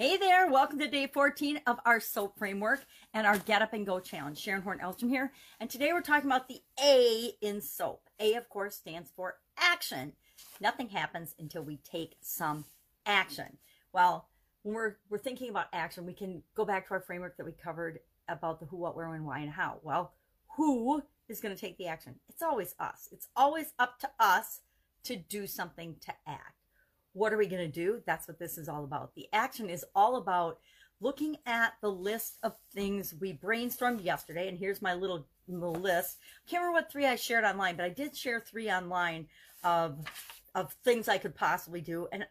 Hey there, welcome to day 14 of our SOAP framework and our Get Up and Go challenge. Sharon Horn Elstrom here, and today we're talking about the A in SOAP. A, of course, stands for action. Nothing happens until we take some action. Well, when we're, we're thinking about action, we can go back to our framework that we covered about the who, what, where, when, why, and how. Well, who is going to take the action? It's always us. It's always up to us to do something to act. What are we going to do? That's what this is all about. The action is all about looking at the list of things we brainstormed yesterday. And here's my little, list. Can't remember what three I shared online, but I did share three online of, of things I could possibly do. And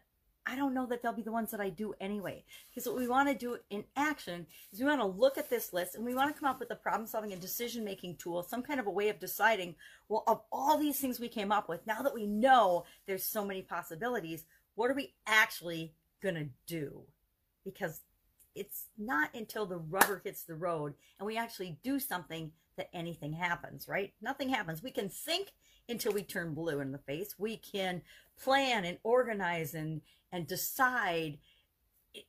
I don't know that they'll be the ones that I do anyway. Because what we want to do in action is we want to look at this list and we want to come up with a problem solving and decision making tool, some kind of a way of deciding, well, of all these things we came up with, now that we know there's so many possibilities, what are we actually going to do? Because it's not until the rubber hits the road and we actually do something that anything happens, right? Nothing happens. We can think until we turn blue in the face. We can plan and organize and, and decide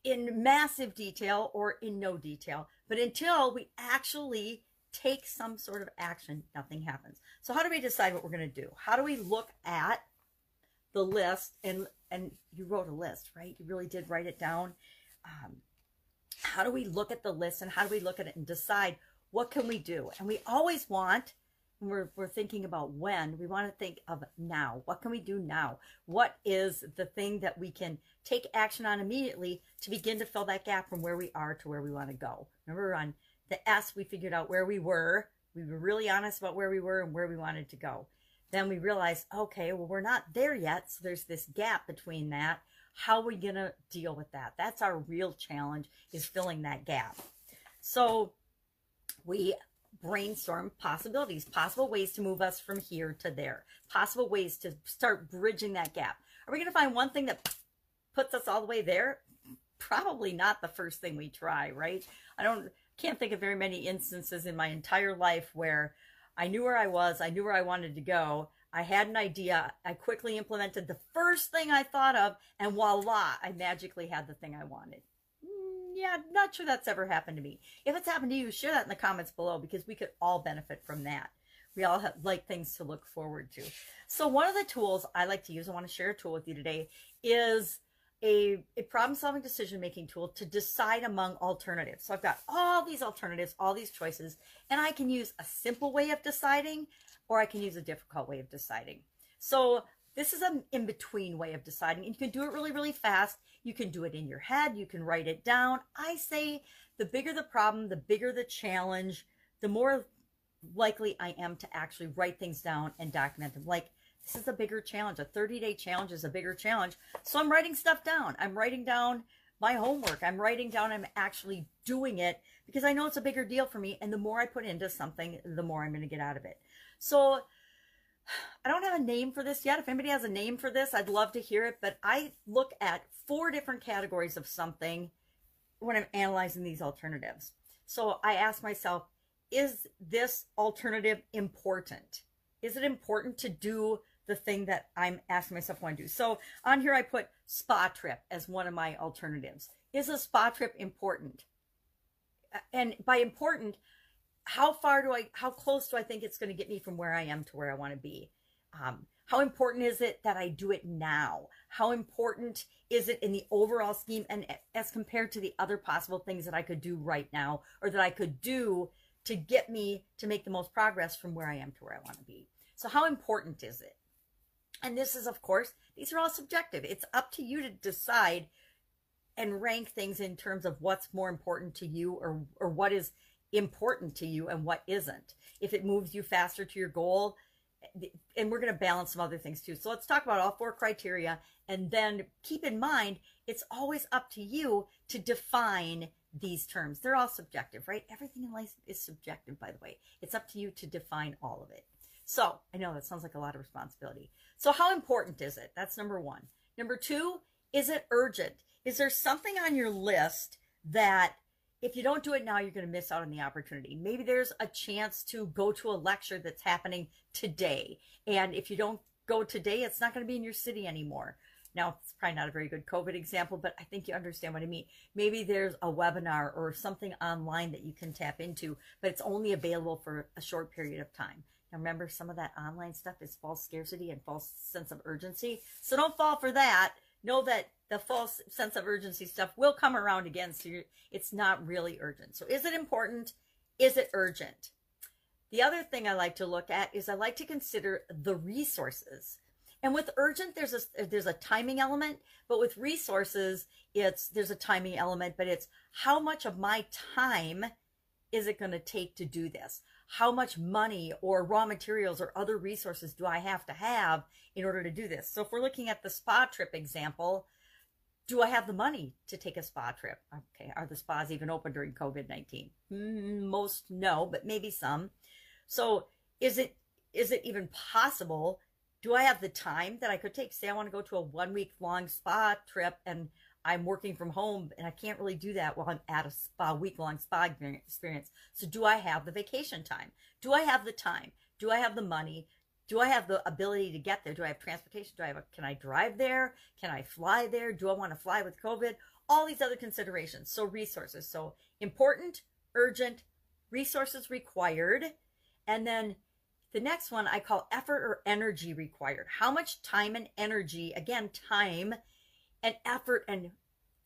in massive detail or in no detail. But until we actually take some sort of action, nothing happens. So how do we decide what we're going to do? How do we look at the list and and you wrote a list, right? You really did write it down. Um, how do we look at the list and how do we look at it and decide what can we do? And we always want, when we're, we're thinking about when, we want to think of now. What can we do now? What is the thing that we can take action on immediately to begin to fill that gap from where we are to where we want to go? Remember on the S, we figured out where we were. We were really honest about where we were and where we wanted to go then we realize, okay, well, we're not there yet. So there's this gap between that. How are we going to deal with that? That's our real challenge is filling that gap. So we brainstorm possibilities, possible ways to move us from here to there, possible ways to start bridging that gap. Are we going to find one thing that puts us all the way there? Probably not the first thing we try, right? I don't can't think of very many instances in my entire life where I knew where I was. I knew where I wanted to go. I had an idea. I quickly implemented the first thing I thought of, and voila, I magically had the thing I wanted. Mm, yeah, not sure that's ever happened to me. If it's happened to you, share that in the comments below because we could all benefit from that. We all have like things to look forward to. So one of the tools I like to use, I want to share a tool with you today, is a, a problem solving decision making tool to decide among alternatives. So I've got all these alternatives, all these choices, and I can use a simple way of deciding or I can use a difficult way of deciding. So this is an in between way of deciding. And You can do it really, really fast. You can do it in your head. You can write it down. I say the bigger the problem, the bigger the challenge, the more likely I am to actually write things down and document them. Like this is a bigger challenge. A 30 day challenge is a bigger challenge. So I'm writing stuff down. I'm writing down my homework. I'm writing down, I'm actually doing it because I know it's a bigger deal for me. And the more I put into something, the more I'm going to get out of it. So I don't have a name for this yet. If anybody has a name for this, I'd love to hear it. But I look at four different categories of something when I'm analyzing these alternatives. So I ask myself, is this alternative important? Is it important to do the thing that I'm asking myself I want to do. So on here, I put spa trip as one of my alternatives. Is a spa trip important? And by important, how far do I, how close do I think it's going to get me from where I am to where I want to be? Um, how important is it that I do it now? How important is it in the overall scheme and as compared to the other possible things that I could do right now or that I could do to get me to make the most progress from where I am to where I want to be? So how important is it? And this is, of course, these are all subjective. It's up to you to decide and rank things in terms of what's more important to you or, or what is important to you and what isn't. If it moves you faster to your goal, eh, and we're going to balance some other things too. So let's talk about all four criteria and then keep in mind it's always up to you to define these terms. They're all subjective, right? Everything in life is subjective, by the way. It's up to you to define all of it. So I know that sounds like a lot of responsibility. So how important is it? That's number one. Number two, is it urgent? Is there something on your list that if you don't do it now, you're going to miss out on the opportunity? Maybe there's a chance to go to a lecture that's happening today. And if you don't go today, it's not going to be in your city anymore. Now, it's probably not a very good COVID example, but I think you understand what I mean. Maybe there's a webinar or something online that you can tap into, but it's only available for a short period of time. Remember, some of that online stuff is false scarcity and false sense of urgency. So don't fall for that. Know that the false sense of urgency stuff will come around again. So it's not really urgent. So is it important? Is it urgent? The other thing I like to look at is I like to consider the resources. And with urgent, there's a there's a timing element, but with resources, it's there's a timing element, but it's how much of my time is it going to take to do this? How much money or raw materials or other resources do I have to have in order to do this? So if we're looking at the spa trip example, do I have the money to take a spa trip? Okay, are the spas even open during COVID 19? Mm, most no, but maybe some. So is it is it even possible do I have the time that I could take? Say I want to go to a one week long spa trip and I'm working from home and I can't really do that while I'm at a spa week long spa experience. So do I have the vacation time? Do I have the time? Do I have the money? Do I have the ability to get there? Do I have transportation? Do I have a, can I drive there? Can I fly there? Do I want to fly with COVID? All these other considerations. So resources. So important, urgent, resources required. And then the next one I call effort or energy required. How much time and energy, again, time and effort, and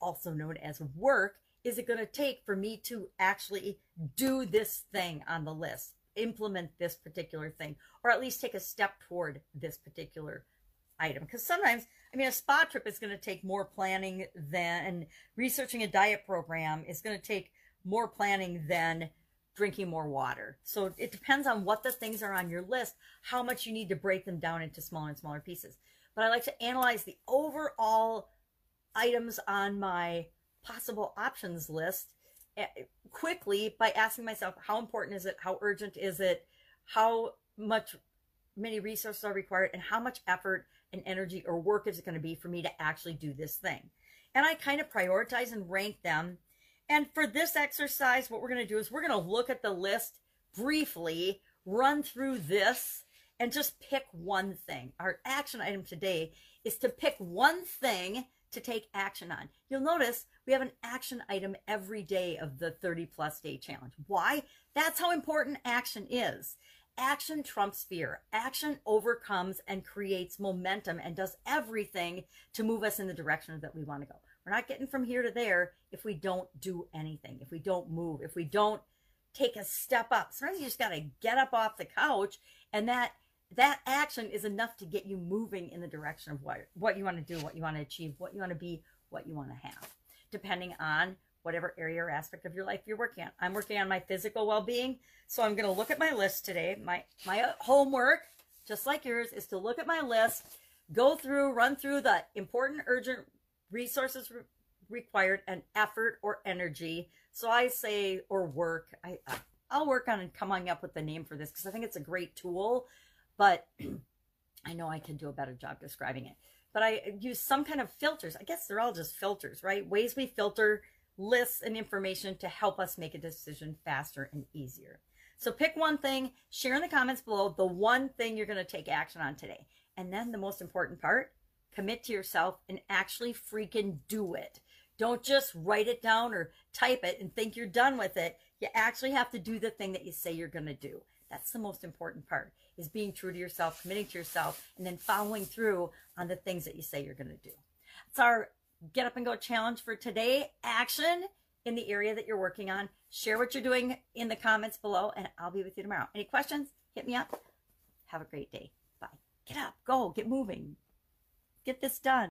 also known as work, is it going to take for me to actually do this thing on the list, implement this particular thing, or at least take a step toward this particular item? Because sometimes, I mean, a spa trip is going to take more planning than researching a diet program is going to take more planning than drinking more water. So it depends on what the things are on your list, how much you need to break them down into smaller and smaller pieces. But I like to analyze the overall items on my possible options list eh, quickly by asking myself how important is it? How urgent is it? How much many resources are required and how much effort and energy or work is it going to be for me to actually do this thing? And i kind of prioritize and rank them. And for this exercise, what we're going to do is we're going to look at the list briefly, run through this, and just pick one thing. Our action item today is to pick one thing to take action on. You'll notice we have an action item every day of the 30 plus day challenge. Why? That's how important action is. Action trumps fear. Action overcomes and creates momentum and does everything to move us in the direction that we want to go. We're not getting from here to there if we don't do anything, if we don't move, if we don't take a step up. Sometimes you just got to get up off the couch and that that action is enough to get you moving in the direction of what what you want to do, what you want to achieve, what you want to be, what you want to have, depending on whatever area or aspect of your life you're working on. I'm working on my physical well-being, so I'm going to look at my list today. My my uh, homework, just like yours, is to look at my list, go through, run through the important, urgent, resources re- required and effort or energy. So I say, or work. I, I'll work on coming up with the name for this because I think it's a great tool, but I know I can do a better job describing it. But I use some kind of filters. I guess they're all just filters, right? Ways we filter lists and information to help us make a decision faster and easier. So pick one thing, share in the comments below the one thing you're going to take action on today. And then the most important part, commit to yourself and actually freaking do it. Don't just write it down or type it and think you're done with it. You actually have to do the thing that you say you're going to do. That's the most important part is being true to yourself, committing to yourself, and then following through on the things that you say you're going to do. It's our get up and go challenge for today. Action in the area that you're working on. Share what you're doing in the comments below, and I'll be with you tomorrow. Any questions? Hit me up. Have a great day. Bye. Get up, go, get moving. Get this done.